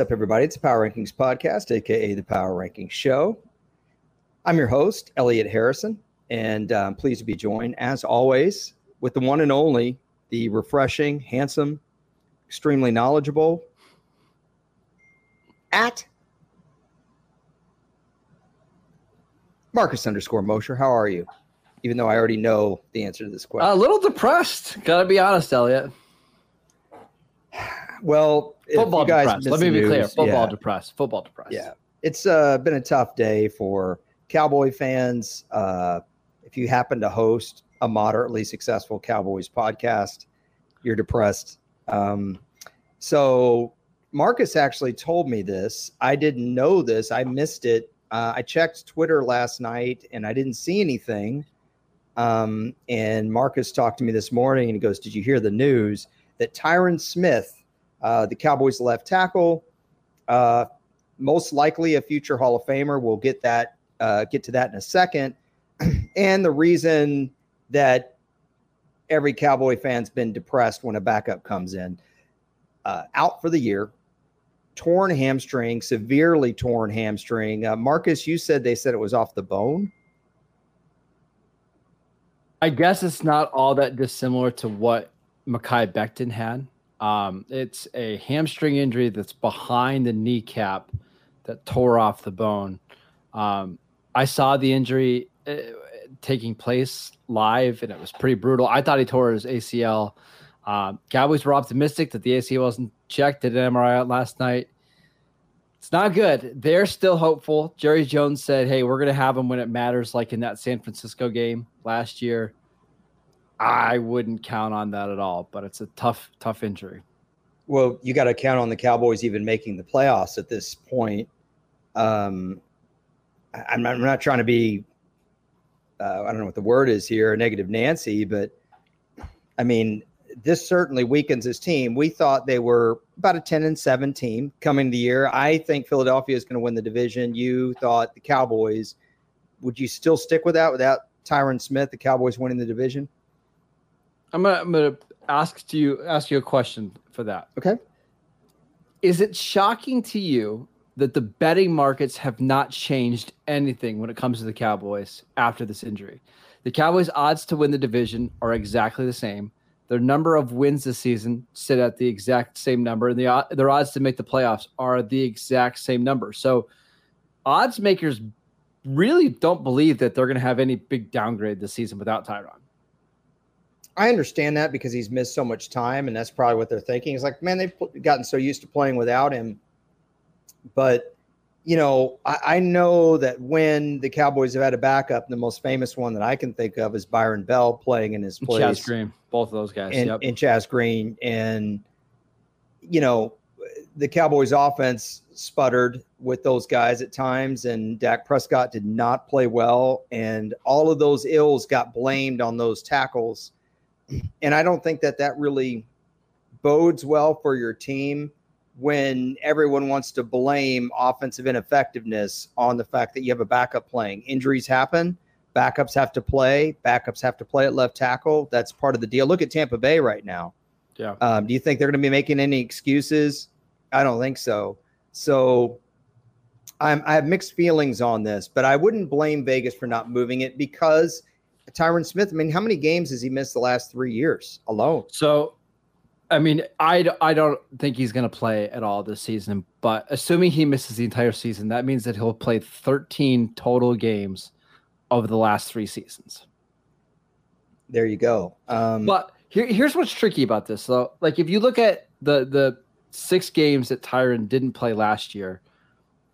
up, everybody? It's the Power Rankings Podcast, aka the Power Rankings Show. I'm your host, Elliot Harrison, and I'm pleased to be joined, as always, with the one and only, the refreshing, handsome, extremely knowledgeable, at Marcus underscore Mosher. How are you? Even though I already know the answer to this question. A little depressed. Gotta be honest, Elliot. Well, football depressed. Let me be news, clear. Football yeah. depressed. Football depressed. Yeah, it's uh, been a tough day for Cowboy fans. Uh, if you happen to host a moderately successful Cowboys podcast, you're depressed. Um, so Marcus actually told me this. I didn't know this. I missed it. Uh, I checked Twitter last night and I didn't see anything. Um, and Marcus talked to me this morning and he goes, Did you hear the news that Tyron Smith uh, the Cowboys left tackle, uh, most likely a future Hall of Famer. We'll get that uh, get to that in a second. and the reason that every Cowboy fan's been depressed when a backup comes in, uh, out for the year, torn hamstring, severely torn hamstring. Uh, Marcus, you said they said it was off the bone. I guess it's not all that dissimilar to what Mekhi Becton had. Um, it's a hamstring injury that's behind the kneecap that tore off the bone. Um, I saw the injury uh, taking place live, and it was pretty brutal. I thought he tore his ACL. Um, Cowboys were optimistic that the ACL wasn't checked. Did an MRI out last night. It's not good. They're still hopeful. Jerry Jones said, "Hey, we're going to have him when it matters," like in that San Francisco game last year. I wouldn't count on that at all, but it's a tough, tough injury. Well, you got to count on the Cowboys even making the playoffs at this point. Um, I'm not, I'm not trying to be, uh, I don't know what the word is here, negative Nancy, but I mean, this certainly weakens his team. We thought they were about a 10 and 7 team coming the year. I think Philadelphia is going to win the division. You thought the Cowboys. Would you still stick with that without Tyron Smith, the Cowboys winning the division? I'm gonna, I'm gonna ask to you ask you a question for that. Okay. Is it shocking to you that the betting markets have not changed anything when it comes to the Cowboys after this injury? The Cowboys' odds to win the division are exactly the same. Their number of wins this season sit at the exact same number, and the, their odds to make the playoffs are the exact same number. So, odds makers really don't believe that they're going to have any big downgrade this season without Tyron. I understand that because he's missed so much time, and that's probably what they're thinking. It's like, man, they've gotten so used to playing without him. But you know, I, I, know that when the Cowboys have had a backup, the most famous one that I can think of is Byron Bell playing in his place. Chaz Green, both of those guys, and, yep. and Chaz Green, and you know, the Cowboys' offense sputtered with those guys at times, and Dak Prescott did not play well, and all of those ills got blamed on those tackles and I don't think that that really bodes well for your team when everyone wants to blame offensive ineffectiveness on the fact that you have a backup playing. Injuries happen, backups have to play, backups have to play at left tackle. That's part of the deal. Look at Tampa Bay right now. Yeah. Um, do you think they're going to be making any excuses? I don't think so. So I'm, I have mixed feelings on this, but I wouldn't blame Vegas for not moving it because Tyron Smith, I mean, how many games has he missed the last three years alone? So, I mean, I, I don't think he's going to play at all this season, but assuming he misses the entire season, that means that he'll play 13 total games over the last three seasons. There you go. Um, but here, here's what's tricky about this, though. Like, if you look at the the six games that Tyron didn't play last year,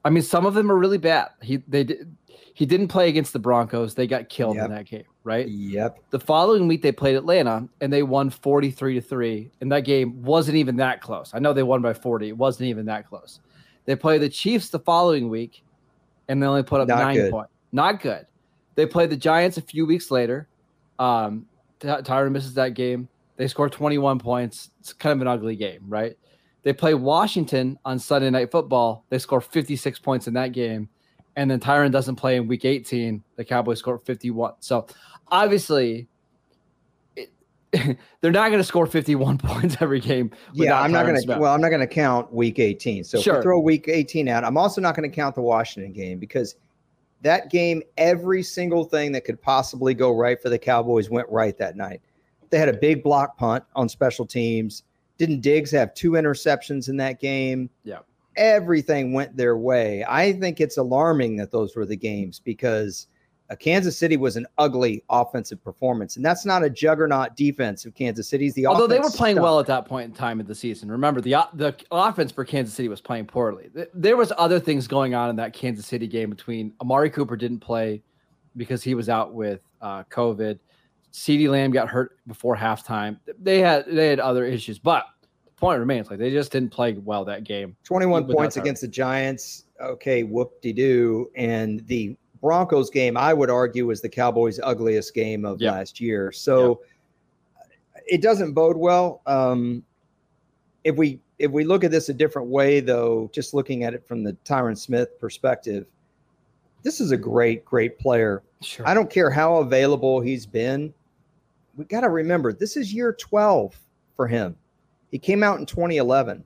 I mean, some of them are really bad. He they did he didn't play against the Broncos. They got killed yep. in that game, right? Yep. The following week they played Atlanta and they won 43 to 3. And that game wasn't even that close. I know they won by 40. It wasn't even that close. They play the Chiefs the following week and they only put up Not nine points. Not good. They play the Giants a few weeks later. Um, Tyron misses that game. They score 21 points. It's kind of an ugly game, right? They play Washington on Sunday Night Football. They score 56 points in that game and then Tyron doesn't play in week 18, the Cowboys score 51. So obviously, it, they're not going to score 51 points every game. Yeah, I'm not going to. Well, I'm not going to count Week 18. So sure. throw Week 18 out, I'm also not going to count the Washington game because that game, every single thing that could possibly go right for the Cowboys went right that night. They had a big block punt on special teams. Didn't Diggs have two interceptions in that game? Yeah. Everything went their way. I think it's alarming that those were the games because uh, Kansas City was an ugly offensive performance, and that's not a juggernaut defense of Kansas City's. The although they were playing well at that point in time of the season. Remember, the the offense for Kansas City was playing poorly. There was other things going on in that Kansas City game between Amari Cooper didn't play because he was out with uh, COVID. CeeDee Lamb got hurt before halftime. They had they had other issues, but the point remains like they just didn't play well that game. Twenty one points against the Giants. Okay, whoop de doo, and the Broncos game, I would argue, was the Cowboys' ugliest game of yep. last year. So yep. it doesn't bode well. Um, if we if we look at this a different way, though, just looking at it from the Tyron Smith perspective, this is a great, great player. Sure. I don't care how available he's been. We got to remember this is year 12 for him. He came out in 2011.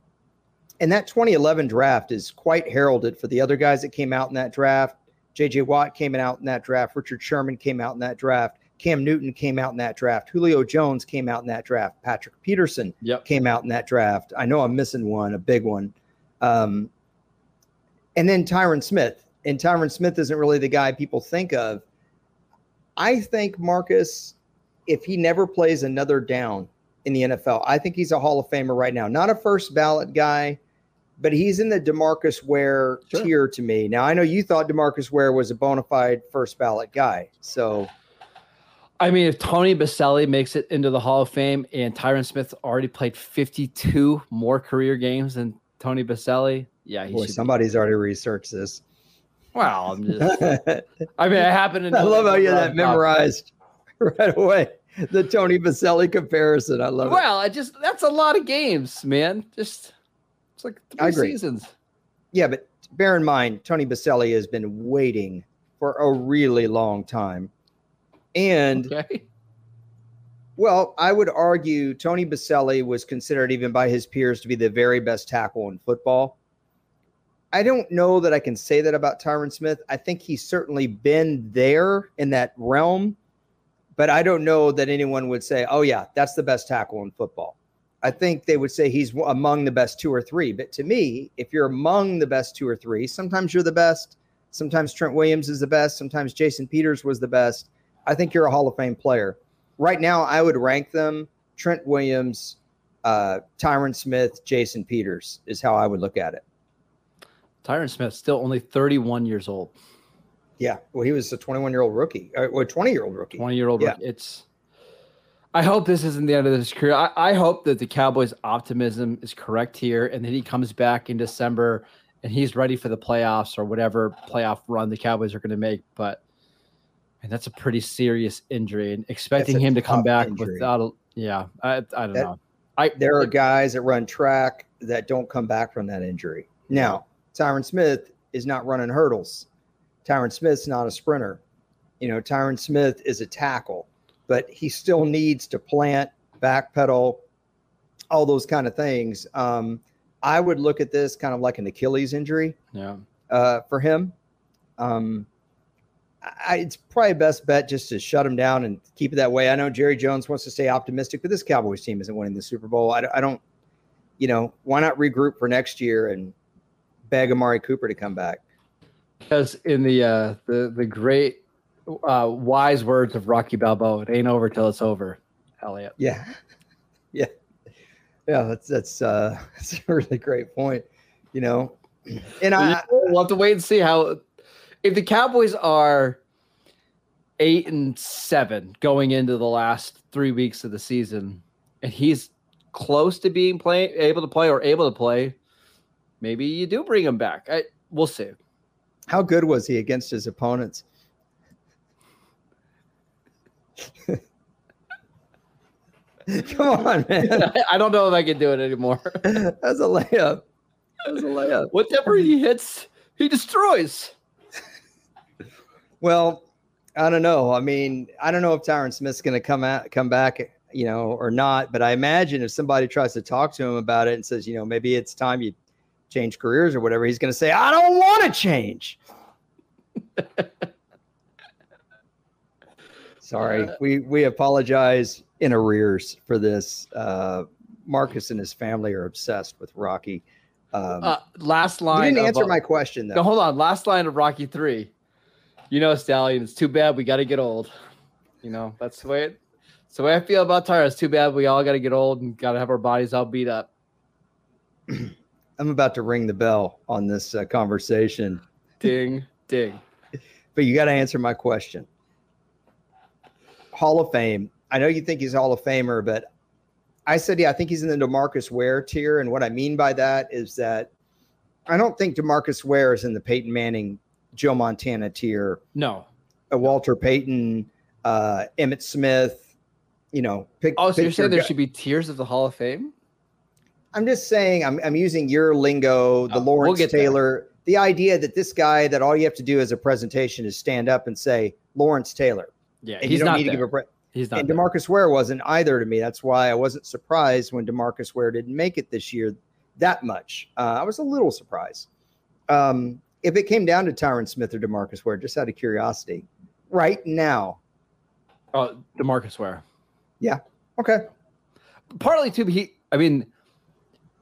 And that 2011 draft is quite heralded for the other guys that came out in that draft. J.J. Watt came out in that draft. Richard Sherman came out in that draft. Cam Newton came out in that draft. Julio Jones came out in that draft. Patrick Peterson yep. came out in that draft. I know I'm missing one, a big one. Um, and then Tyron Smith. And Tyron Smith isn't really the guy people think of. I think Marcus, if he never plays another down in the NFL, I think he's a Hall of Famer right now. Not a first ballot guy but he's in the Demarcus Ware sure. tier to me. Now I know you thought Demarcus Ware was a bona fide first ballot guy. So I mean, if Tony Boselli makes it into the Hall of Fame and Tyron Smith already played 52 more career games than Tony Boselli, yeah, Boy, somebody's be. already researched this. Well, I'm just, I mean, I happen to I love how you that memorized right away. The Tony Boselli comparison. I love well, it. Well, I just that's a lot of games, man. Just it's like three seasons. Yeah, but bear in mind, Tony Boselli has been waiting for a really long time. And okay. well, I would argue Tony Boselli was considered even by his peers to be the very best tackle in football. I don't know that I can say that about Tyron Smith. I think he's certainly been there in that realm, but I don't know that anyone would say, "Oh yeah, that's the best tackle in football." I think they would say he's among the best two or three. But to me, if you're among the best two or three, sometimes you're the best. Sometimes Trent Williams is the best. Sometimes Jason Peters was the best. I think you're a Hall of Fame player. Right now, I would rank them Trent Williams, uh, Tyron Smith, Jason Peters is how I would look at it. Tyron Smith, still only 31 years old. Yeah. Well, he was a 21 year old rookie, uh, or 20 year old rookie. 20 year old yeah. It's I hope this isn't the end of his career. I, I, hope that the Cowboys' optimism is correct here, and that he comes back in December and he's ready for the playoffs or whatever playoff run the Cowboys are going to make. But and that's a pretty serious injury, and expecting him to come back injury. without a yeah, I, I don't that, know. I there are guys that run track that don't come back from that injury. Now, Tyron Smith is not running hurdles. Tyron Smith's not a sprinter. You know, Tyron Smith is a tackle but he still needs to plant, backpedal, all those kind of things. Um, I would look at this kind of like an Achilles injury. Yeah. Uh, for him, um, I, it's probably best bet just to shut him down and keep it that way. I know Jerry Jones wants to stay optimistic, but this Cowboys team isn't winning the Super Bowl. I, I don't, you know, why not regroup for next year and beg Amari Cooper to come back? Because in the uh, the the great uh, wise words of Rocky Balboa. It ain't over till it's over, Elliot. Yeah, yeah, yeah. That's that's uh, that's a really great point. You know, and I we'll have to wait and see how if the Cowboys are eight and seven going into the last three weeks of the season, and he's close to being play able to play or able to play, maybe you do bring him back. I, we'll see. How good was he against his opponents? Come on, man. I don't know if I can do it anymore. That's a layup. That's a layup. Whatever he hits, he destroys. well, I don't know. I mean, I don't know if Tyron Smith's going to come out, come back you know, or not. But I imagine if somebody tries to talk to him about it and says, you know, maybe it's time you change careers or whatever, he's going to say, I don't want to change. Sorry, uh, we we apologize in arrears for this. Uh, Marcus and his family are obsessed with Rocky. Um, uh, last line. You didn't answer of, my question though. No, hold on. Last line of Rocky Three. You know, Stallion. It's too bad we got to get old. You know, that's the way it. It's the way I feel about Tyra. It's too bad we all got to get old and got to have our bodies all beat up. I'm about to ring the bell on this uh, conversation. Ding, ding. But you got to answer my question. Hall of Fame. I know you think he's Hall of Famer, but I said, yeah, I think he's in the Demarcus Ware tier. And what I mean by that is that I don't think Demarcus Ware is in the Peyton Manning, Joe Montana tier. No. A Walter Payton, uh, Emmitt Smith, you know. Pick, oh, so you're saying there guy. should be tiers of the Hall of Fame? I'm just saying, I'm, I'm using your lingo, the oh, Lawrence we'll Taylor, there. The idea that this guy, that all you have to do as a presentation is stand up and say, Lawrence Taylor. Yeah, and he's you don't need there. to give a pre- He's not. And there. Demarcus Ware wasn't either to me. That's why I wasn't surprised when Demarcus Ware didn't make it this year that much. Uh, I was a little surprised. Um, if it came down to Tyron Smith or Demarcus Ware, just out of curiosity, right now. Oh, Demarcus Ware. Yeah. Okay. Partly too, he. I mean,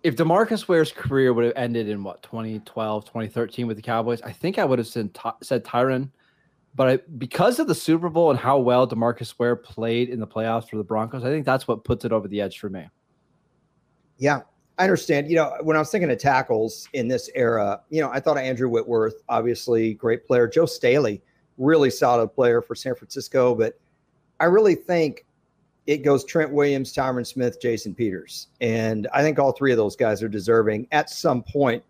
if Demarcus Ware's career would have ended in what 2012, 2013 with the Cowboys, I think I would have said, said Tyron but I, because of the Super Bowl and how well Demarcus Ware played in the playoffs for the Broncos, I think that's what puts it over the edge for me. Yeah, I understand. You know, when I was thinking of tackles in this era, you know, I thought of Andrew Whitworth, obviously great player. Joe Staley, really solid player for San Francisco. But I really think it goes Trent Williams, Tyron Smith, Jason Peters. And I think all three of those guys are deserving at some point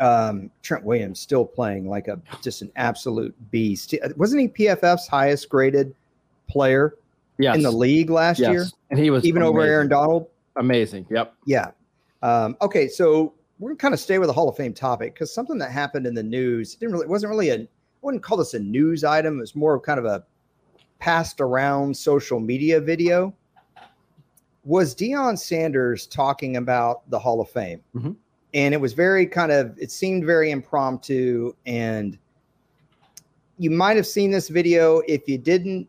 um, Trent Williams still playing like a just an absolute beast. Wasn't he PFF's highest graded player yes. in the league last yes. year? And he was even amazing. over Aaron Donald. Amazing. Yep. Yeah. Um, okay, so we're gonna kind of stay with the Hall of Fame topic because something that happened in the news didn't really it wasn't really a I wouldn't call this a news item. It was more of kind of a passed around social media video. Was Deion Sanders talking about the Hall of Fame? Mm-hmm. And it was very kind of it seemed very impromptu and you might have seen this video. If you didn't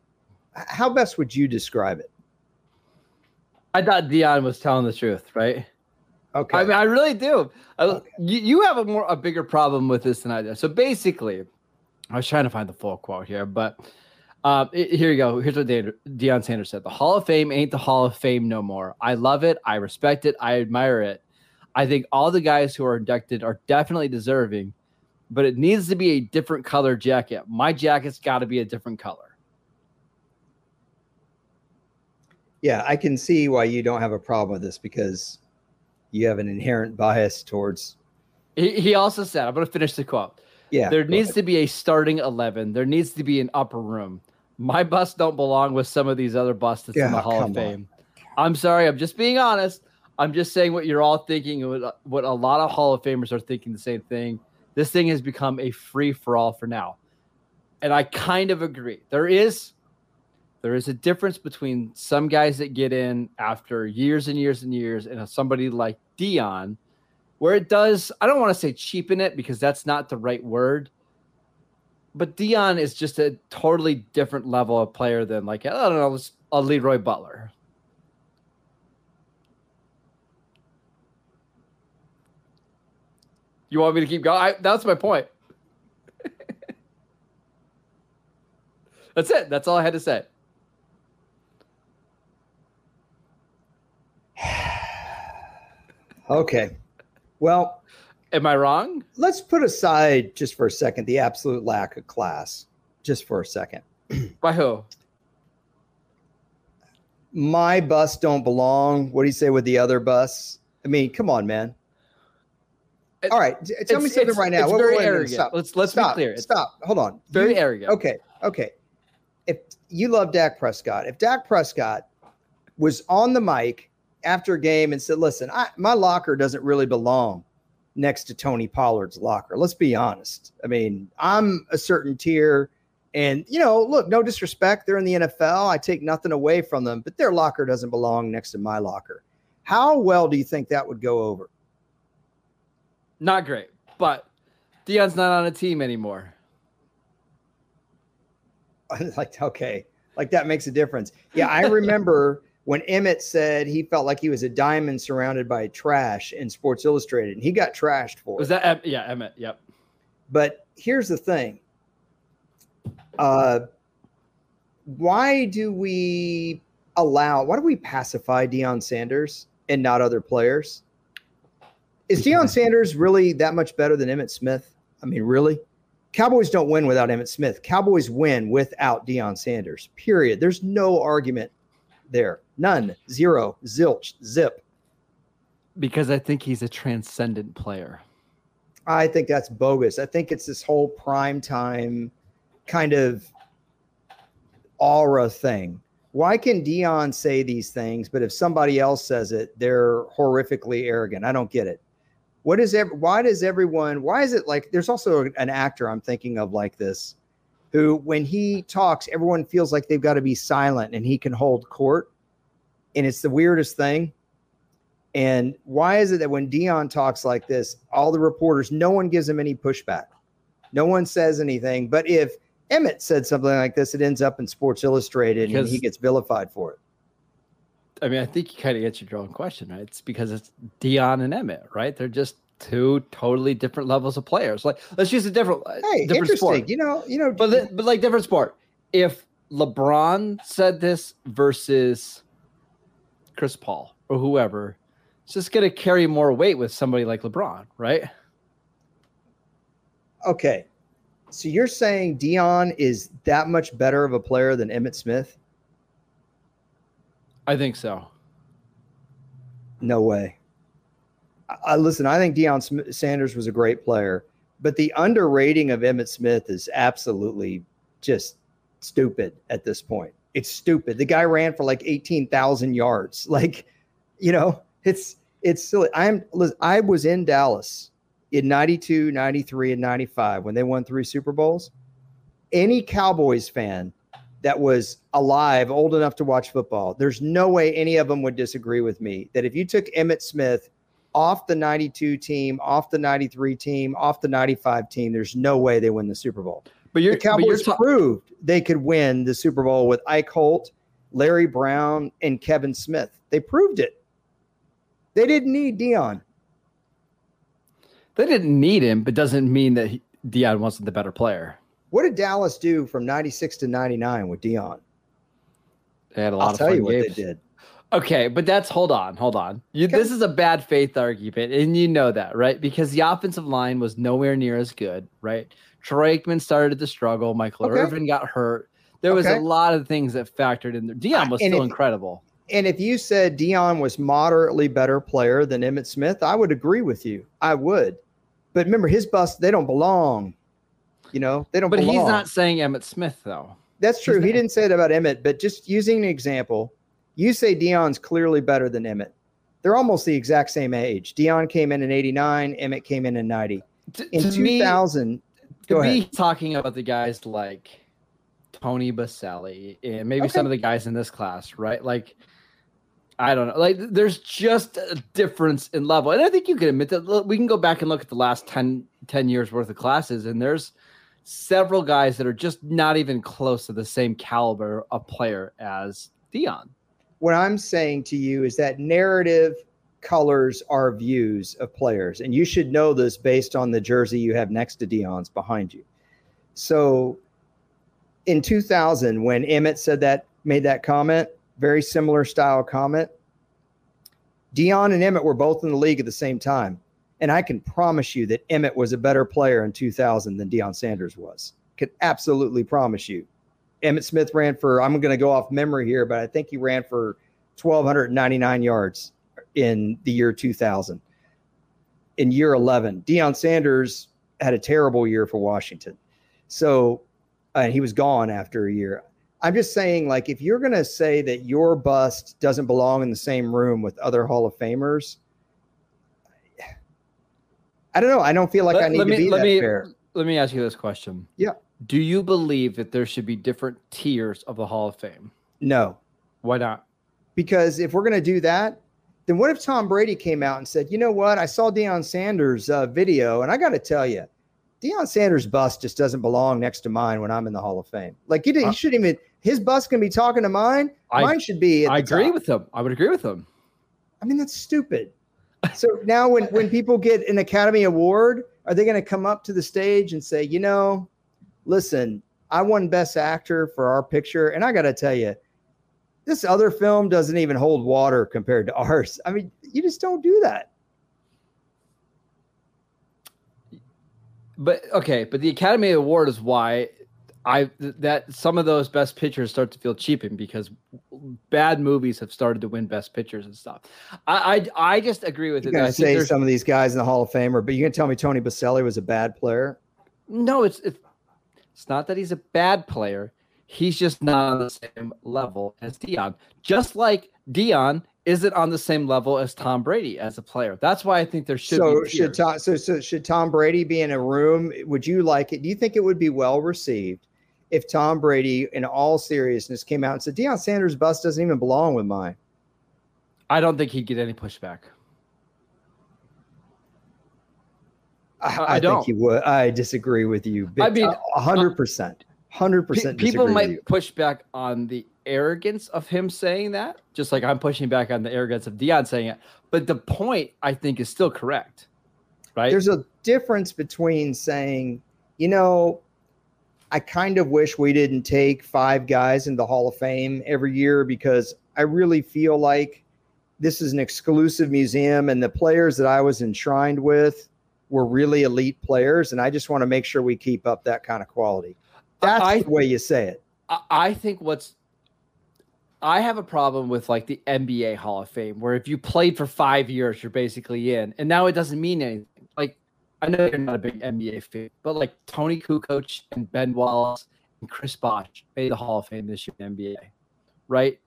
how best would you describe it? I thought Deion was telling the truth right? Okay. I mean i really do. Okay. you, you have a more a bigger problem with this than i do. So basically i was trying to find the full quote here but uh, here you go. Here's what Deion Sanders said: "The Hall of Fame ain't the Hall of Fame no more. I love it. I respect it. I admire it. I think all the guys who are inducted are definitely deserving, but it needs to be a different color jacket. My jacket's got to be a different color. Yeah, I can see why you don't have a problem with this because you have an inherent bias towards. He, he also said, I'm going to finish the quote. Yeah. There needs ahead. to be a starting 11. There needs to be an upper room. My bus don't belong with some of these other busts that's yeah, in the Hall of Fame. On. I'm sorry. I'm just being honest. I'm just saying what you're all thinking, what, what a lot of Hall of Famers are thinking the same thing. This thing has become a free for all for now. And I kind of agree. There is there is a difference between some guys that get in after years and years and years and somebody like Deion where it does, I don't want to say cheapen it because that's not the right word. But Deion is just a totally different level of player than like, I don't know, a Leroy Butler. You want me to keep going? I, that's my point. that's it. That's all I had to say. okay. Well, am I wrong? Let's put aside just for a second the absolute lack of class, just for a second. By who? My bus don't belong. What do you say with the other bus? I mean, come on, man. All right, tell me something right now. It's wait, very wait, arrogant. Stop. Let's let's stop, be clear. stop. Hold on. Very you, arrogant. Okay. Okay. If you love Dak Prescott, if Dak Prescott was on the mic after a game and said, "Listen, I, my locker doesn't really belong next to Tony Pollard's locker." Let's be honest. I mean, I'm a certain tier, And you know, look, no disrespect, they're in the NFL. I take nothing away from them, but their locker doesn't belong next to my locker. How well do you think that would go over? Not great, but Deion's not on a team anymore. like, okay, like that makes a difference. Yeah, I remember when Emmitt said he felt like he was a diamond surrounded by trash in Sports Illustrated, and he got trashed for was it. that yeah Emmitt? Yep. But here's the thing. Uh, why do we allow? Why do we pacify Deion Sanders and not other players? Is Deion Sanders really that much better than Emmitt Smith? I mean, really? Cowboys don't win without Emmitt Smith. Cowboys win without Deion Sanders. Period. There's no argument there. None. Zero. Zilch. Zip. Because I think he's a transcendent player. I think that's bogus. I think it's this whole prime time kind of aura thing. Why can Deion say these things, but if somebody else says it, they're horrifically arrogant? I don't get it. What is ev- why does everyone why is it like there's also an actor I'm thinking of like this who when he talks everyone feels like they've got to be silent and he can hold court. And it's the weirdest thing. And why is it that when Deion talks like this all the reporters no one gives him any pushback. No one says anything. But if Emmitt said something like this it ends up in Sports Illustrated because, and he gets vilified for it. I mean, I think you kind of answered your own question, right? It's because it's Deion and Emmitt, right? They're just two totally different levels of players. Like, let's use a different, uh, hey, different interesting. sport. You know, you know, but but like different sport. If LeBron said this versus Chris Paul or whoever, it's just going to carry more weight with somebody like LeBron, right? Okay, so you're saying Deion is that much better of a player than Emmitt Smith? I think so. No way. I, listen. I think Deion Sanders was a great player, but the underrating of Emmitt Smith is absolutely just stupid at this point. It's stupid. The guy ran for like eighteen thousand yards. Like, you know, it's it's silly. I'm I was in Dallas in 92, 93, and 95 when they won three Super Bowls. Any Cowboys fan that was alive, old enough to watch football, there's no way any of them would disagree with me that if you took Emmitt Smith off the 92 team, off the 93 team, off the 95 team, there's no way they win the Super Bowl. But the Cowboys ta- proved they could win the Super Bowl with Ike Holt, Larry Brown, and Kevin Smith. They proved it. They didn't need Deion. They didn't need him, but doesn't mean that he, Deion wasn't the better player. What did Dallas do from 96 to 99 with Deion? They had a lot I'll of tell you what games. they did. Okay, but that's hold on, hold on. You. This is a bad faith argument, and you know that, right? Because the offensive line was nowhere near as good, right? Troy Aikman started to struggle. Michael okay. Irvin got hurt. There was okay. a lot of things that factored in there. Deion was still if, incredible. And if you said Deion was moderately better player than Emmitt Smith, I would agree with you. I would. But remember, his bust, they don't belong you know, they don't. But belong. he's not saying Emmitt Smith though. That's true. he didn't say it about Emmitt, but just using an example, you say Deion's clearly better than Emmitt. They're almost the exact same age. Deion came in in '89. Emmitt came in in '90. In to 2000, me, go to ahead. talking about the guys like Tony Boselli and maybe okay. some of the guys in this class, right? Like. I don't know. Like, there's just a difference in level. And I think you can admit that we can go back and look at the last 10, 10 years worth of classes, and there's several guys that are just not even close to the same caliber of player as Deion. What I'm saying to you is that narrative colors our views of players, and you should know this based on the jersey you have next to Deion's behind you. So, in 2000, when Emmitt said that, made that comment, very similar style comment. Deion and Emmitt were both in the league at the same time. And I can promise you that Emmitt was a better player in 2000 than Deion Sanders was. Could absolutely promise you. Emmitt Smith ran for, I'm going to go off memory here, but I think he ran for 1,299 yards in the year 2000. In year 11, Deion Sanders had a terrible year for Washington. So, and he was gone after a year. I'm just saying, like, if you're going to say that your bust doesn't belong in the same room with other Hall of Famers, I don't know. I don't feel like let, I need to be that me, fair. let me ask you this question. Yeah. Do you believe that there should be different tiers of the Hall of Fame? No. Why not? Because if we're going to do that, then what if Tom Brady came out and said, you know what? I saw Deion Sanders' uh, video, and I got to tell you, Deion Sanders' bus just doesn't belong next to mine when I'm in the Hall of Fame. Like, he, did, he uh, shouldn't even, his bus can be talking to mine. I, mine should be. I agree top. with him. I would agree with him. I mean, that's stupid. So now when, when people get an Academy Award, are they going to come up to the stage and say, you know, listen, I won Best Actor for our picture, and I got to tell you, this other film doesn't even hold water compared to ours. I mean, you just don't do that. But okay, but the Academy Award is why I that some of those best pictures start to feel cheapened because bad movies have started to win best pictures and stuff. I I, I just agree with you it. You're say some of these guys in the Hall of Fame, but you can tell me Tony Boselli was a bad player. No, it's it's it's not that he's a bad player. He's just not on the same level as Deion. Just like Deion isn't on the same level as Tom Brady as a player. That's why I think there should so be should Tom, so so should Tom Brady be in a room? Would you like it? Do you think it would be well received if Tom Brady, in all seriousness, came out and said Deion Sanders' bus doesn't even belong with mine? I don't think he'd get any pushback. I, I, don't. think he would. I disagree with you. I mean, hundred percent, hundred percent. People might push back on the arrogance of him saying that, just like I'm pushing back on the arrogance of Deion saying it. But the point, I think, is still correct. Right? There's a difference between saying, you know, I kind of wish we didn't take five guys in the Hall of Fame every year because I really feel like this is an exclusive museum and the players that I was enshrined with were really elite players, and I just want to make sure we keep up that kind of quality. That's I, the way you say it. I think what's I have a problem with like the NBA Hall of Fame, where if you played for five years, you're basically in, and now it doesn't mean anything. Like I know you're not a big NBA fan, but like Toni Kukoc and Ben Wallace and Chris Bosh made the Hall of Fame this year in NBA, right?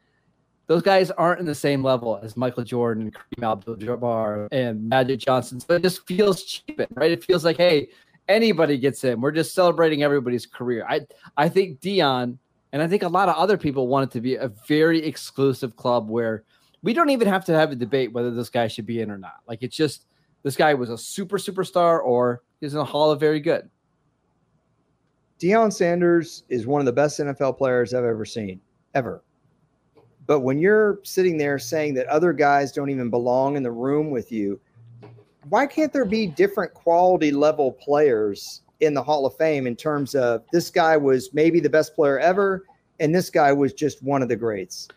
Those guys aren't in the same level as Michael Jordan and Kareem Abdul-Jabbar and Magic Johnson. So it just feels cheap, right? It feels like, hey, anybody gets in. We're just celebrating everybody's career. I I think Deion and I think a lot of other people want it to be a very exclusive club where we don't even have to have a debate whether this guy should be in or not. Like it's just this guy was a super superstar or he's in the Hall of Very Good. Deion Sanders is one of the best NFL players I've ever seen, ever. But when you're sitting there saying that other guys don't even belong in the room with you, why can't there be different quality level players in the Hall of Fame in terms of this guy was maybe the best player ever and this guy was just one of the greats?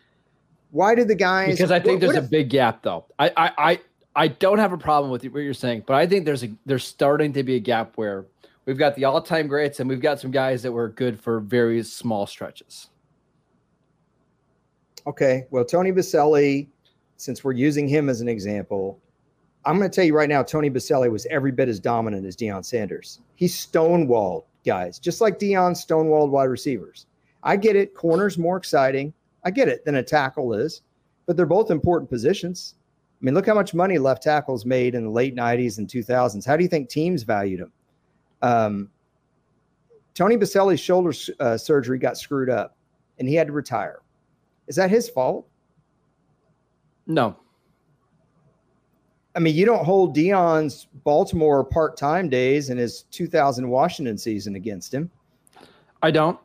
Why did the guys? Because I think what, there's what if, a big gap, though. I, I I I don't have a problem with what you're saying, but I think there's a there's starting to be a gap where we've got the all time greats and we've got some guys that were good for very small stretches. Okay, well, Tony Boselli, since we're using him as an example, I'm going to tell you right now, Tony Boselli was every bit as dominant as Deion Sanders. He stonewalled guys, just like Deion stonewalled wide receivers. I get it. Corner's more exciting. I get it than a tackle is, but they're both important positions. I mean, look how much money left tackles made in the late 90s and 2000s. How do you think teams valued them? Um, Tony Boselli's shoulder uh, surgery got screwed up and he had to retire. Is that his fault? No. I mean, you don't hold Deion's Baltimore part-time days and his 2000 Washington season against him. I don't.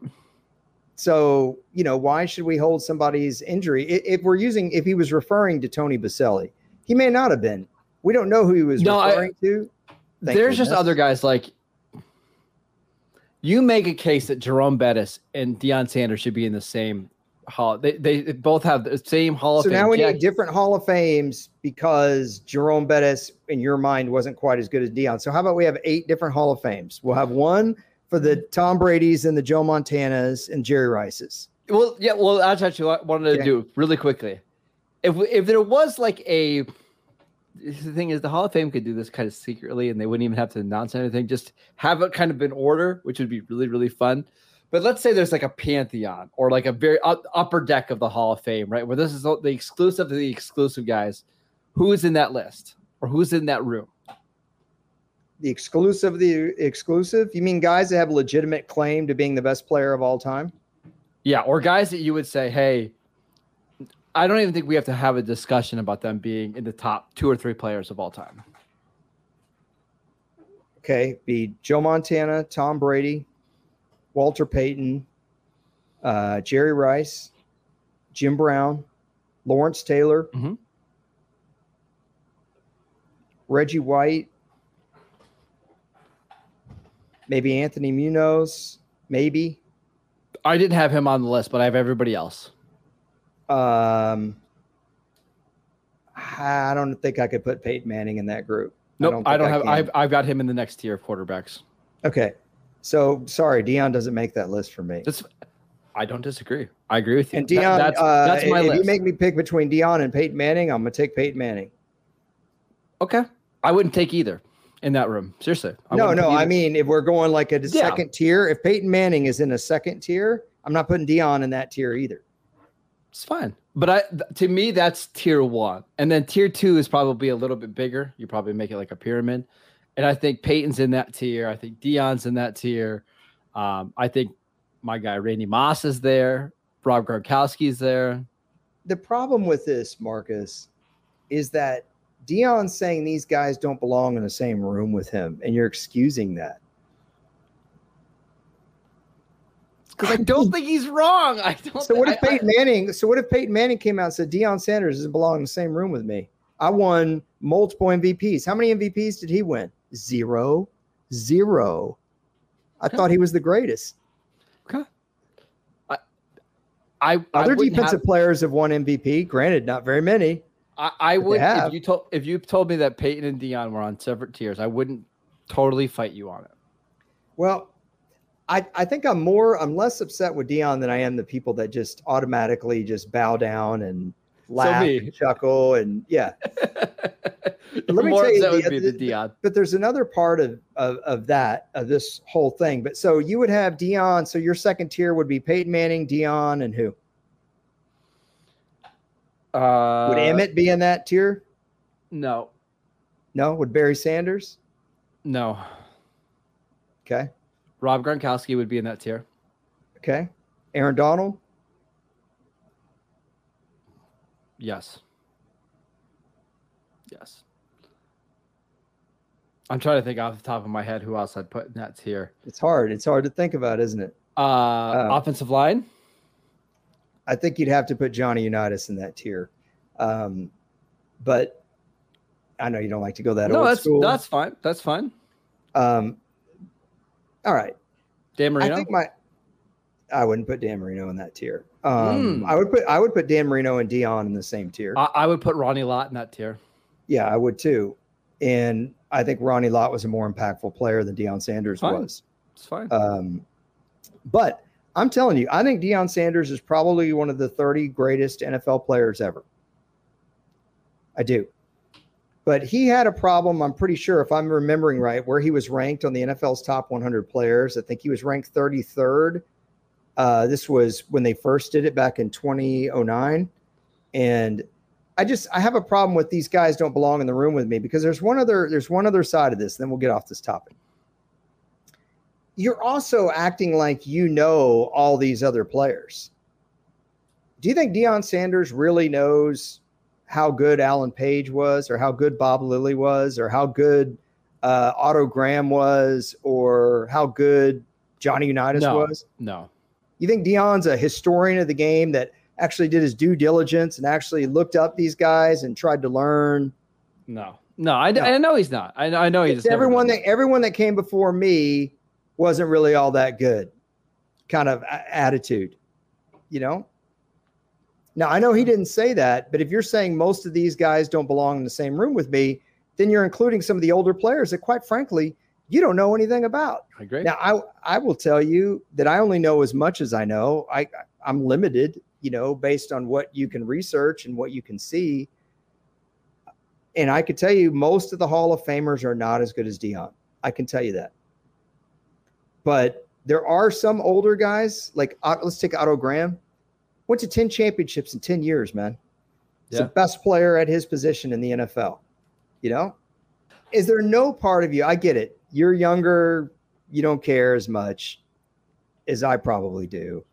So, you know, why should we hold somebody's injury? If we're using, if he was referring to Tony Boselli, he may not have been. We don't know who he was no, referring I, to. Thank there's goodness. just other guys like you make a case that Jerome Bettis and Deion Sanders should be in the same Hall. They, they both have the same Hall of so Fame. So now we need different Hall of Fames because Jerome Bettis, in your mind, wasn't quite as good as Deion. So how about we have eight different Hall of Fames? We'll have one for the Tom Brady's and the Joe Montanas and Jerry Rice's. Well, yeah. Well, that's actually what I wanted to do really quickly. If if there was like a the thing is the Hall of Fame could do this kind of secretly and they wouldn't even have to announce anything. Just have it kind of in order, which would be really really fun. But let's say there's like a pantheon or like a very upper deck of the Hall of Fame, right? Where this is the exclusive the exclusive guys. Who is in that list or who's in that room? the exclusive the exclusive? You mean guys that have a legitimate claim to being the best player of all time? Yeah, or guys that you would say, hey, I don't even think we have to have a discussion about them being in the top two or three players of all time. Okay, be Joe Montana, Tom Brady, Walter Payton, uh, Jerry Rice, Jim Brown, Lawrence Taylor, mm-hmm. Reggie White, maybe Anthony Munoz, maybe. I didn't have him on the list, but I have everybody else. Um, I don't think I could put Peyton Manning in that group. Nope, I don't, I don't have. I've, I've got him in the next tier of quarterbacks. Okay, so sorry, Deion doesn't make that list for me. That's, I don't disagree. I agree with you. And Deion, that, that's, uh, that's my if list. you make me pick between Deion and Peyton Manning, I'm gonna take Peyton Manning. Okay, I wouldn't take either in that room. Seriously. I no, no. I mean, if we're going like a yeah. second tier, if Peyton Manning is in a second tier, I'm not putting Deion in that tier either. It's fine. But I, to me, that's tier one. And then tier two is probably a little bit bigger. You probably make it like a pyramid. And I think Peyton's in that tier. I think Deion's in that tier. Um, I think my guy Randy Moss is there. Rob Gronkowski's there. The problem with this, Marcus, is that Deion's saying these guys don't belong in the same room with him, and you're excusing that. Because I don't think he's wrong. I don't. So what if Peyton I, Manning? So what if Peyton Manning came out and said Deion Sanders doesn't belong in the same room with me? I won multiple MVPs. How many MVPs did he win? Zero, zero. I okay. thought he was the greatest. Okay. I, I other I defensive have, players have won MVP. Granted, not very many. I, I would if you told if you told me that Peyton and Deion were on separate tiers, I wouldn't totally fight you on it. Well, I, I think I'm more I'm less upset with Deion than I am the people that just automatically just bow down and laugh so and chuckle and yeah. Let me tell you, that would be the, Deion. But there's another part of, of of that of this whole thing. But so you would have Deion. So your second tier would be Peyton Manning, Deion, and who? Uh, Would Emmitt be in that tier? No. No. Would Barry Sanders? No. Okay. Rob Gronkowski would be in that tier. Okay. Aaron Donald? Yes. Yes. I'm trying to think off the top of my head who else I'd put in that tier. It's hard. It's hard to think about, isn't it? Uh, uh offensive line? I think you'd have to put Johnny Unitas in that tier. Um, but I know you don't like to go that no, old that's, school. That's fine. That's fine. Um, all right. Dan Marino. I think my I wouldn't put Dan Marino in that tier. Um, mm. I would put I would put Dan Marino and Deion in the same tier. I, I, would put Ronnie Lott in that tier. Yeah, I would too. And I think Ronnie Lott was a more impactful player than Deion Sanders fine. was. It's fine. Um, but I'm telling you, I think Deion Sanders is probably one of the 30 greatest NFL players ever. I do. But he had a problem, I'm pretty sure, if I'm remembering right, where he was ranked on the NFL's top 100 players. I think he was ranked 33rd. Uh, this was when they first did it back in 2009. And I just I have a problem with these guys don't belong in the room with me because there's one other there's one other side of this. Then we'll get off this topic you're also acting like you know all these other players. Do you think Deion Sanders really knows how good Alan Page was, or how good Bob Lilly was, or how good uh, Otto Graham was, or how good Johnny Unitas no, was? No. You think Deion's a historian of the game that actually did his due diligence and actually looked up these guys and tried to learn? No, no, I, no. I know he's not. I, I know he's everyone that everyone that came before me wasn't really all that good kind of attitude, you know? Now, I know he didn't say that, but if you're saying most of these guys don't belong in the same room with me, then you're including some of the older players that, quite frankly, you don't know anything about. I agree. Now, I I will tell you that I only know as much as I know. I I'm limited, you know, based on what you can research and what you can see. And I could tell you, most of the Hall of Famers are not as good as Deion. I can tell you that. But there are some older guys, like uh, let's take Otto Graham, went to 10 championships in 10 years, man. He's yeah. the best player at his position in the NFL, you know? is there no part of you? I get it. You're younger. You don't care as much as I probably do.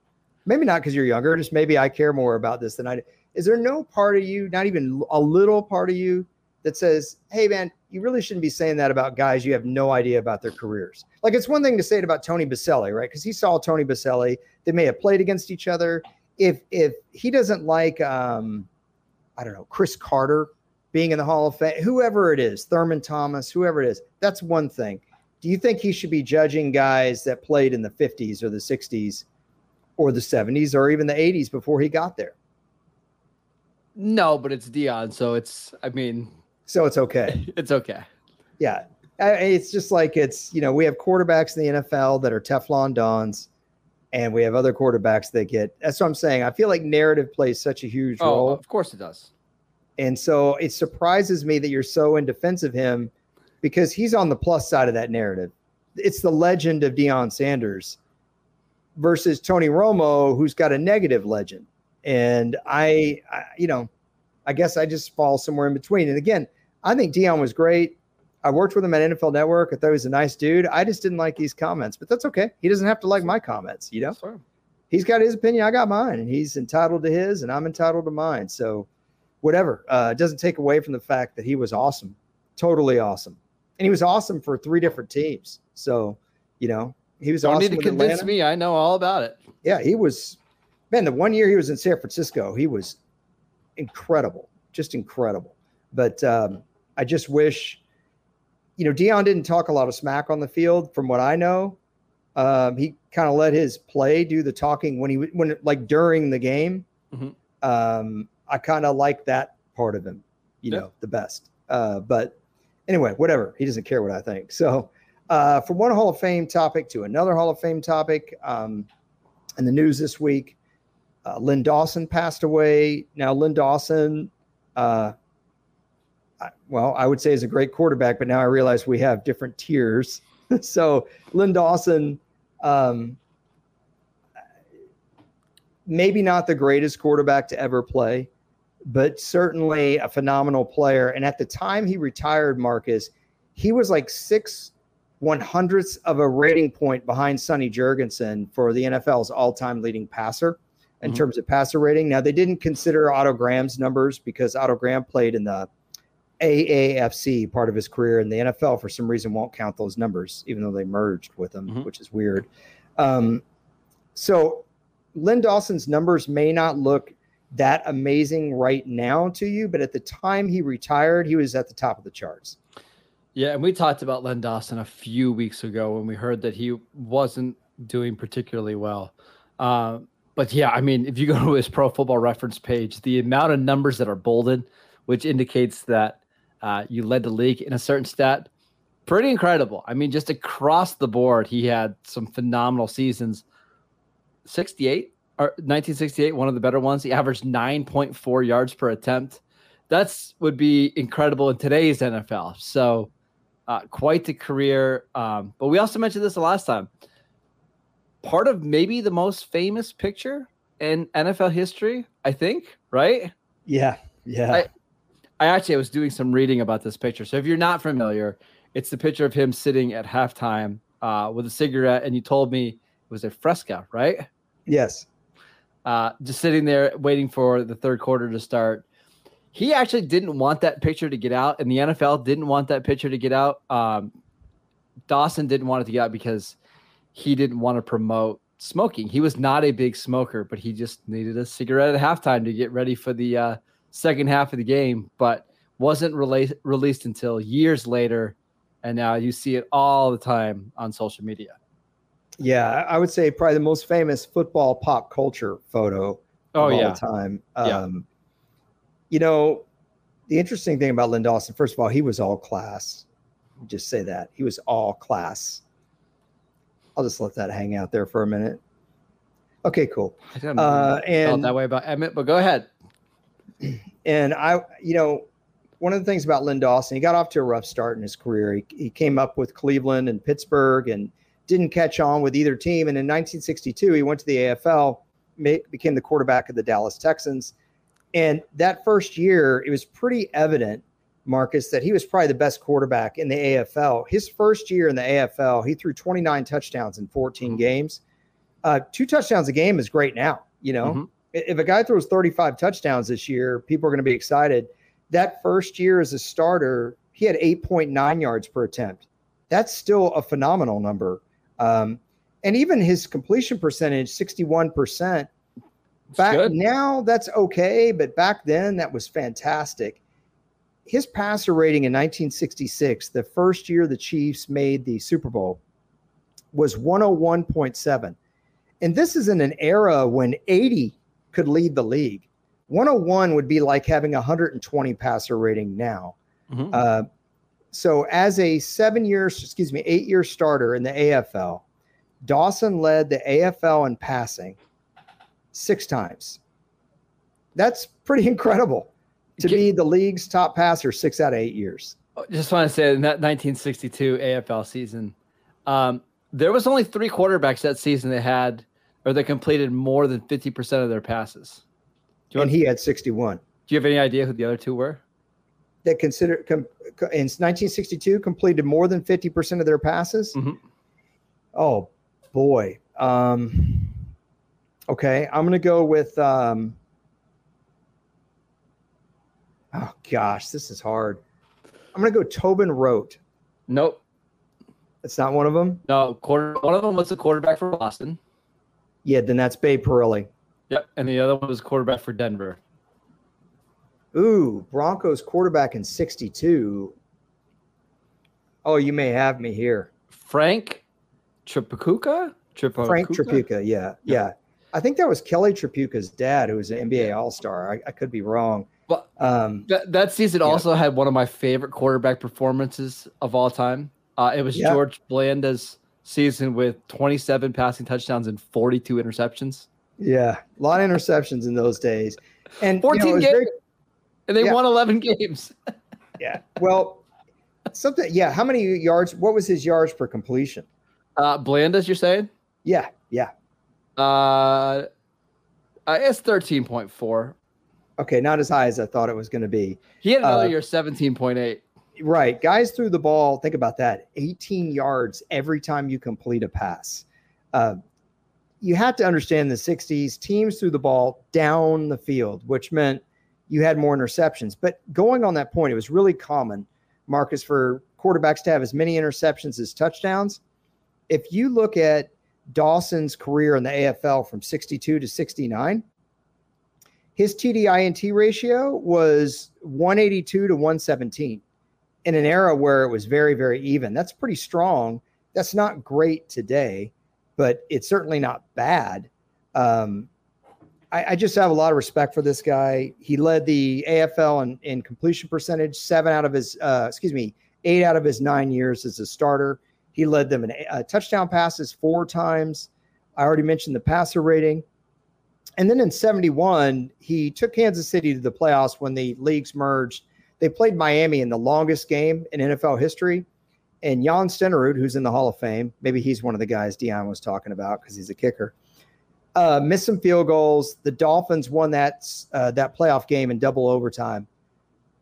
Maybe not because you're younger. Just maybe I care more about this than I do. Is there no part of you, not even a little part of you, that says, "Hey, man, you really shouldn't be saying that about guys you have no idea about their careers." Like it's one thing to say it about Tony Boselli, right? Because he saw Tony Boselli. They may have played against each other. If if he doesn't like, um, I don't know, Cris Carter being in the Hall of Fame, whoever it is, Thurman Thomas, whoever it is, that's one thing. Do you think he should be judging guys that played in the 50s or the 60s or the 70s or even the 80s before he got there? No, but it's Deion, so it's I mean, so it's okay. it's okay. Yeah. It's just like it's, you know, we have quarterbacks in the NFL that are Teflon Dons, and we have other quarterbacks that get. That's what I'm saying. I feel like narrative plays such a huge oh, role. Of course it does. And so it surprises me that you're so in defense of him because he's on the plus side of that narrative. It's the legend of Deion Sanders versus Tony Romo, who's got a negative legend. And I, I you know, I guess I just fall somewhere in between. And again, I think Deion was great. I worked with him at NFL Network. I thought he was a nice dude. I just didn't like these comments, but that's okay. He doesn't have to like my comments, you know? Sure. He's got his opinion. I got mine, and he's entitled to his, and I'm entitled to mine. So, whatever. Uh, it doesn't take away from the fact that he was awesome, totally awesome, and he was awesome for three different teams. So, you know, he was. Don't awesome need to convince Atlanta. me. I know all about it. Yeah, he was. Man, the one year he was in San Francisco, he was incredible, just incredible. But um, I just wish, you know, Deion didn't talk a lot of smack on the field, from what I know. Um, he kind of let his play do the talking when he when like during the game. Mm-hmm. Um, I kind of like that part of him, you yeah. know, the best. Uh, but anyway, whatever. He doesn't care what I think. So, uh, from one Hall of Fame topic to another Hall of Fame topic, um, in the news this week, uh, Len Dawson passed away. Now, Len Dawson, uh, I, well, I would say is a great quarterback, but now I realize we have different tiers. so, Len Dawson, um, maybe not the greatest quarterback to ever play, but certainly a phenomenal player. And at the time he retired, Marcus, he was like six one hundredths of a rating point behind Sonny Jurgensen for the NFL's all time leading passer in mm-hmm. terms of passer rating. Now, they didn't consider Otto Graham's numbers because Otto Graham played in the AAFC part of his career, and the NFL, for some reason, won't count those numbers, even though they merged with them, mm-hmm. which is weird. Um, so, Len Dawson's numbers may not look that amazing right now to you, but at the time he retired, he was at the top of the charts. Yeah, and we talked about Len Dawson a few weeks ago when we heard that he wasn't doing particularly well. Uh, but yeah, I mean, if you go to his Pro Football Reference page, the amount of numbers that are bolded, which indicates that uh, you led the league in a certain stat, pretty incredible. I mean, just across the board, he had some phenomenal seasons. 68 or 1968, one of the better ones. He averaged 9.4 yards per attempt. That's would be incredible in today's NFL. So, uh, quite the career. Um, but we also mentioned this the last time part of maybe the most famous picture in NFL history, I think, right? Yeah. Yeah. I, I actually I was doing some reading about this picture. So if you're not familiar, it's the picture of him sitting at halftime uh, with a cigarette, and you told me it was a Fresca, right? Yes. Uh, just sitting there waiting for the third quarter to start. He actually didn't want that picture to get out, and the NFL didn't want that picture to get out. Um, Dawson didn't want it to get out because he didn't want to promote smoking. He was not a big smoker, but he just needed a cigarette at halftime to get ready for the uh, second half of the game, but wasn't rela- released until years later. And now you see it all the time on social media. Yeah, I would say probably the most famous football pop culture photo oh, of yeah. all time. Um, yeah. You know, the interesting thing about Len Dawson, first of all, he was all class. Just say that. He was all class. I'll just let that hang out there for a minute. Okay, cool. Uh, and felt that way about Emmitt, but go ahead. And I, you know, one of the things about Len Dawson, he got off to a rough start in his career. He, he came up with Cleveland and Pittsburgh and didn't catch on with either team. And in 1962, he went to the AFL, became the quarterback of the Dallas Texans. And that first year, it was pretty evident Marcus, that he was probably the best quarterback in the AFL. His first year in the AFL, he threw 29 touchdowns in 14 mm-hmm. games. Uh, two touchdowns a game is great now. You know, mm-hmm. if a guy throws 35 touchdowns this year, people are going to be excited. That first year as a starter, he had 8.9 yards per attempt. That's still a phenomenal number. Um, and even his completion percentage, 61%. Back now, that's okay, but back then, that was fantastic his passer rating in 1966, the first year the Chiefs made the Super Bowl, was 101.7. And this is in an era when 80 could lead the league. 101 would be like having 120 passer rating now. Mm-hmm. Uh, so, as a seven year, excuse me, eight year starter in the AFL, Dawson led the AFL in passing six times. That's pretty incredible to be the league's top passer six out of eight years. Just want to say in that 1962 AFL season, um, there was only three quarterbacks that season that had or that completed more than 50% of their passes. and want, he had 61. Do you have any idea who the other two were? That considered com, in 1962 completed more than 50% of their passes. Mm-hmm. Oh boy. Um, okay, I'm going to go with um, Oh gosh, this is hard. I'm gonna go Tobin Rote. Nope. It's not one of them. No, quarter. One of them was the quarterback for Boston. Yeah, then that's Babe Parilli. Yep, and the other one was quarterback for Denver. Ooh, Broncos quarterback in '62. Oh, you may have me here. Frank? Tripucka? Frank Tripucka, yeah, yeah. I think that was Kelly Tripucka's dad, who was an NBA All Star. I, I, could be wrong. But um, that, that season yeah. also had one of my favorite quarterback performances of all time. Uh, it was yeah. George Blanda's season with 27 passing touchdowns and 42 interceptions. Yeah, a lot of interceptions in those days. And 14 you know, games, very, and they yeah. won 11 games. yeah. Well, something. Yeah. How many yards? What was his yards per completion? Uh, Blanda's, you're saying? Yeah. Yeah. Uh, it's 13.4. Okay, not as high as I thought it was going to be. He had another uh, year, 17.8. Right. Guys threw the ball, think about that 18 yards every time you complete a pass. Uh, you had to understand the 60s, teams threw the ball down the field, which meant you had more interceptions. But going on that point, it was really common, Marcus, for quarterbacks to have as many interceptions as touchdowns. If you look at Dawson's career in the AFL from 62 to 69, his TDINT ratio was 182 to 117 in an era where it was very, very even. That's pretty strong. That's not great today, but it's certainly not bad. Um, I, I, just have a lot of respect for this guy. He led the AFL in, in completion percentage, seven out of his, uh, excuse me, eight out of his nine years as a starter. He led them in uh, touchdown passes four times. I already mentioned the passer rating. And then in 71, he took Kansas City to the playoffs when the leagues merged. They played Miami in the longest game in NFL history. And Jan Stenerud, who's in the Hall of Fame, maybe he's one of the guys Deion was talking about because he's a kicker, uh, missed some field goals. The Dolphins won that, uh, that playoff game in double overtime.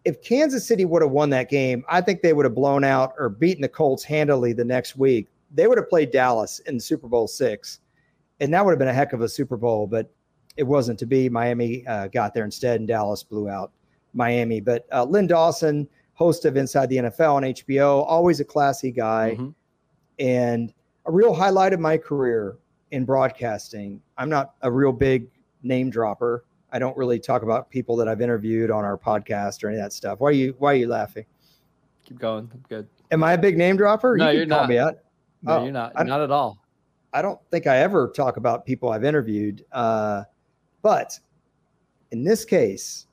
If Kansas City would have won that game, I think they would have blown out or beaten the Colts handily the next week. They would have played Dallas in Super Bowl six, and that would have been a heck of a Super Bowl. But it wasn't to be. Miami uh, got there instead, and Dallas blew out Miami. But uh, Len Dawson, host of Inside the NFL on HBO, always a classy guy, mm-hmm. and a real highlight of my career in broadcasting. I'm not a real big name dropper. I don't really talk about people that I've interviewed on our podcast or any of that stuff. Why are you Why are you laughing? Keep going. I'm good. Am I a big name dropper? No, you are not. No, oh, you're not. Not at all. I don't think I ever talk about people I've interviewed. Uh, but in this case,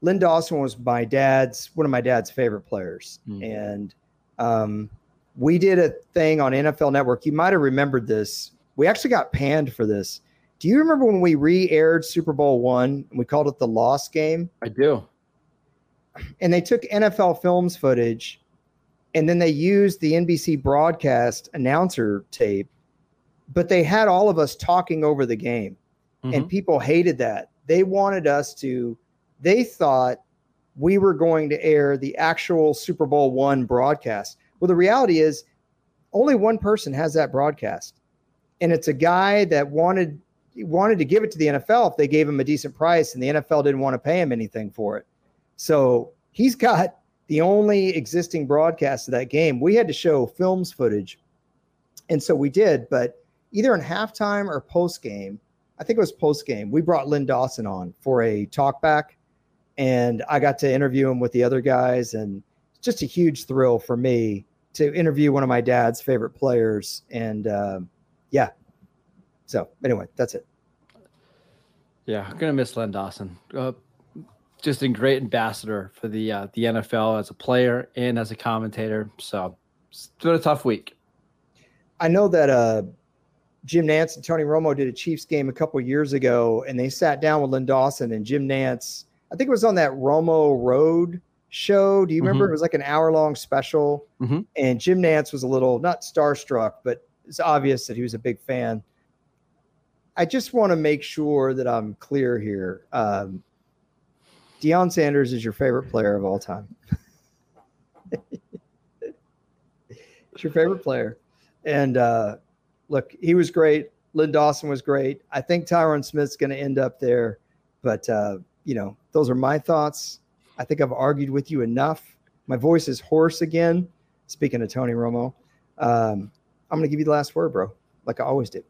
Len Dawson was my dad's one of my dad's favorite players, mm. and um, we did a thing on NFL Network. You might have remembered this. We actually got panned for this. Do you remember when we re-aired Super Bowl one? And we called it the lost game. I do. And they took NFL films footage, and then they used the NBC broadcast announcer tape, but they had all of us talking over the game mm-hmm. and people hated that. They wanted us to. They thought we were going to air the actual Super Bowl one broadcast. Well, the reality is only one person has that broadcast. And it's a guy that wanted wanted to give it to the NFL if they gave him a decent price, and the NFL didn't want to pay him anything for it. So he's got the only existing broadcast of that game. We had to show films footage. And so we did, but either in halftime or post game, I think it was post game, we brought Len Dawson on for a talkback. And I got to interview him with the other guys. And it's just a huge thrill for me to interview one of my dad's favorite players. And um, yeah. So anyway, that's it. Yeah, I'm gonna miss Len Dawson. Uh, just a great ambassador for the uh, the NFL as a player and as a commentator. So it's been a tough week. I know that uh, Jim Nantz and Tony Romo did a Chiefs game a couple years ago, and they sat down with Len Dawson and Jim Nantz. I think it was on that Romo Road show. Do you remember? Mm-hmm. It was like an hour long special, mm-hmm. and Jim Nantz was a little not starstruck, but it's obvious that he was a big fan. I just want to make sure that I'm clear here. Um, Deion Sanders is your favorite player of all time. it's your favorite player. And uh, look, he was great. Len Dawson was great. I think Tyron Smith's going to end up there. But, uh, you know, those are my thoughts. I think I've argued with you enough. My voice is hoarse again. Speaking of Tony Romo, um, I'm going to give you the last word, bro, like I always do.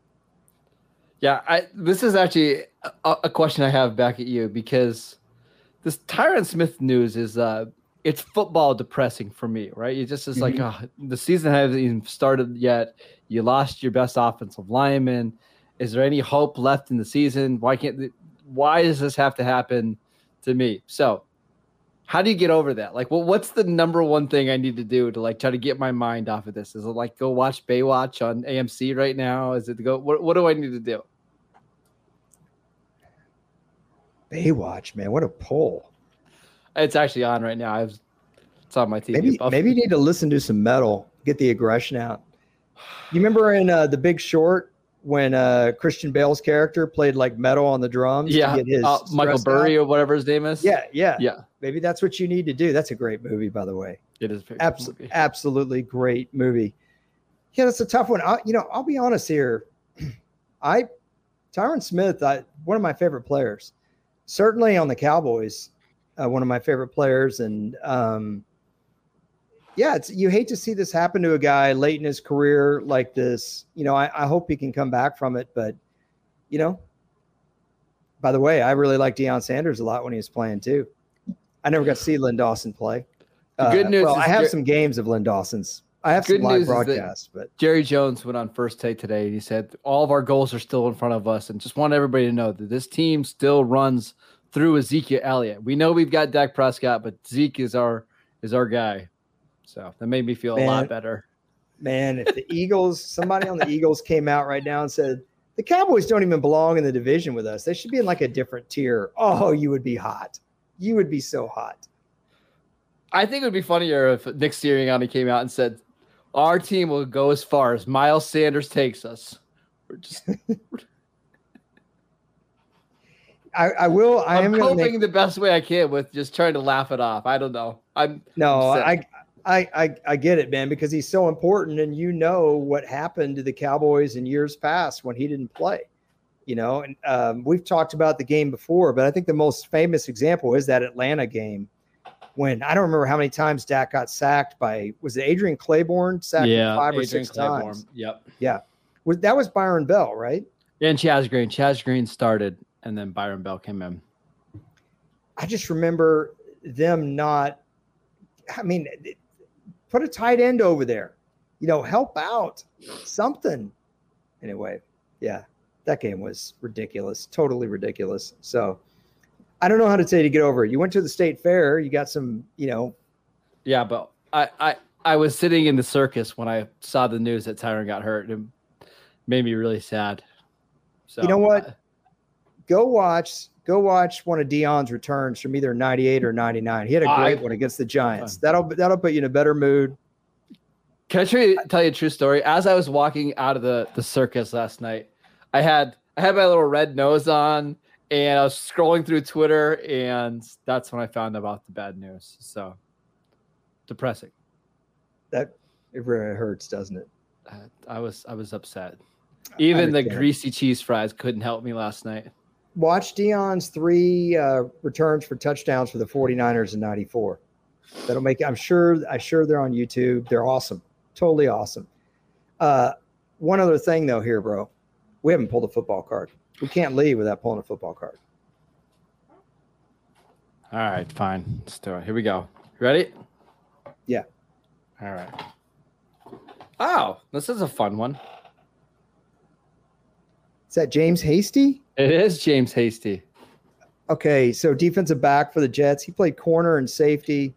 Yeah, I, this is actually a, a, question I have back at you because this Tyron Smith news is uh, it's football depressing for me, right? It just is mm-hmm. like oh, the season hasn't even started yet. You lost your best offensive lineman. Is there any hope left in the season? Why can't? Why does this have to happen to me? So, how do you get over that? Like, well, what's the number one thing I need to do to like try to get my mind off of this? Is it like go watch Baywatch on AMC right now? Is it to go? What What do I need to do? Baywatch, man, what a pull! It's actually on right now. I've it's on my TV. Maybe maybe you need to listen to some metal, get the aggression out. You remember in uh, The Big Short when uh, Christian Bale's character played like metal on the drums? Yeah, uh, Michael Burry out? or whatever his name is. Yeah, yeah, yeah. Maybe that's what you need to do. That's a great movie, by the way. It is Abs- absolutely great movie. Yeah, that's a tough one. I, you know, I'll be honest here. I Tyron Smith, I, one of my favorite players certainly on the Cowboys, uh, one of my favorite players. And um, yeah, it's you hate to see this happen to a guy late in his career like this. You know, I, I hope he can come back from it, but you know. By the way, I really like Deion Sanders a lot when he was playing too. I never got to see Len Dawson play. The good uh, news. well, I have Jer- some games of Len Dawson's. I have good some live broadcasts, but Jerry Jones went on first take today and he said all of our goals are still in front of us, and just want everybody to know that this team still runs through Ezekiel Elliott. We know we've got Dak Prescott, but Zeke is our is our guy. So that made me feel man, a lot better. Man, if the Eagles, somebody on the Eagles came out right now and said the Cowboys don't even belong in the division with us, they should be in like a different tier. Oh, you would be hot. You would be so hot. I think it would be funnier if Nick Sirianni came out and said, our team will go as far as Miles Sanders takes us. We're just. I, I will. I am coping make... the best way I can with just trying to laugh it off. I don't know. I'm no. I'm I, I I get it, man, because he's so important, and you know what happened to the Cowboys in years past when he didn't play. You know, and um, we've talked about the game before, but I think the most famous example is that Atlanta game when I don't remember how many times Dak got sacked by was it Adrian Clayborn sacked yeah, five Adrian or six Clayborn. times. Yep. Yeah. Was that was Byron Bell, right? And Chaz Green. Chaz Green started and then Byron Bell came in. I just remember them not I mean put a tight end over there. You know, help out something. Anyway, yeah. That game was ridiculous, totally ridiculous. So I don't know how to say to get over it. You went to the state fair, you got some, you know. Yeah, but I I I was sitting in the circus when I saw the news that Tyron got hurt. It made me really sad. So you know what? I, go watch go watch one of Deion's returns from either 98 or 99. He had a great I, one against the Giants. That'll that'll put you in a better mood. Can I tell you, tell you a true story? As I was walking out of the, the circus last night, I had I had my little red nose on and I was scrolling through Twitter, and that's when I found about the bad news. So depressing. That it really hurts, doesn't it? I was I was upset. Even the greasy cheese fries couldn't help me last night. Watch Deion's three uh, returns for touchdowns for the 49ers in 94. That'll make I'm sure I'm sure they're on YouTube. They're awesome. Totally awesome. Uh, one other thing though here, bro. We haven't pulled a football card. We can't leave without pulling a football card. All right, fine. Let's do it. Here we go. Ready? Yeah. All right. Oh, this is a fun one. Is that James Hasty? It is James Hasty. Okay, so defensive back for the Jets. He played corner and safety,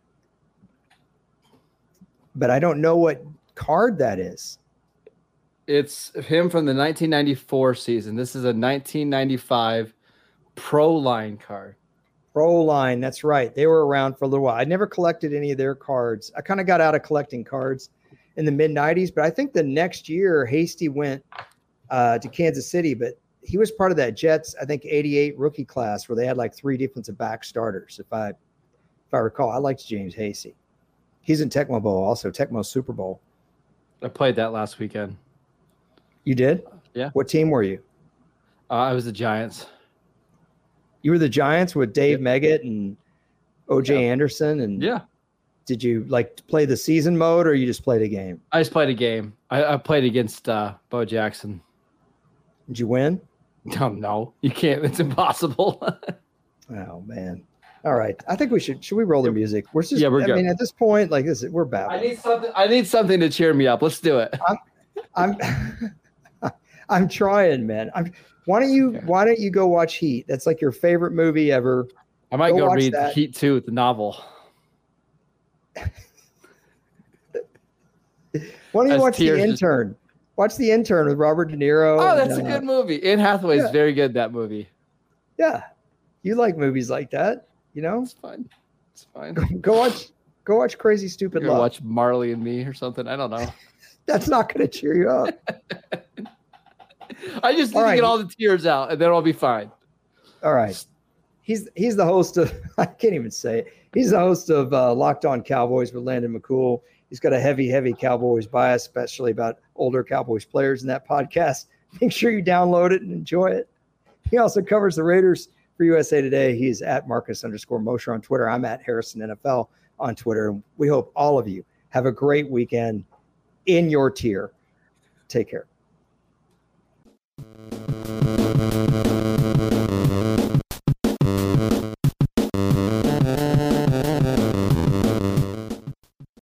but I don't know what card that is. It's him from the 1994 season. This is a 1995 Pro Line card. Pro Line, that's right. They were around for a little while. I never collected any of their cards. I kind of got out of collecting cards in the mid 90s, but I think the next year Hasty went uh, to Kansas City, but he was part of that Jets, I think 88 rookie class where they had like three defensive back starters. If I if I recall, I liked James Hasty. He's in Tecmo Bowl also, Tecmo Super Bowl. I played that last weekend. You did? Yeah. What team were you? Uh, I was the Giants. You were the Giants with Dave yep. Meggett and OJ. Anderson and yeah. Did you like play the season mode or you just played a game? I just played a game. I, I played against uh, Bo Jackson. Did you win? No, no, you can't. It's impossible. oh man. All right. I think we should should we roll the music? We're just yeah, we're I good. mean, at this point, like this, we're bad. I need something. I need something to cheer me up. Let's do it. I'm I'm, I'm trying, man. I'm why don't you why don't you go watch Heat? That's like your favorite movie ever. I might go, go read that. Heat 2, the novel. why don't you As watch The Intern? Just... Watch The Intern with Robert De Niro. Oh, that's and, a good uh, movie. Anne Hathaway is yeah. very good that movie. Yeah. You like movies like that, you know? It's fine. It's fine. Go watch go watch Crazy Stupid Love. Watch Marley and Me or something. I don't know. that's not going to cheer you up. I just need all to get all the tears out, and then I'll be fine. All right. He's he's the host of I can't even say it. He's the host of uh, Locked On Cowboys with Landon McCool. He's got a heavy, heavy Cowboys bias, especially about older Cowboys players in that podcast. Make sure you download it and enjoy it. He also covers the Raiders for USA Today. He's at Marcus underscore Mosher on Twitter. I'm at Harrison NFL on Twitter. And we hope all of you have a great weekend in your tier. Take care you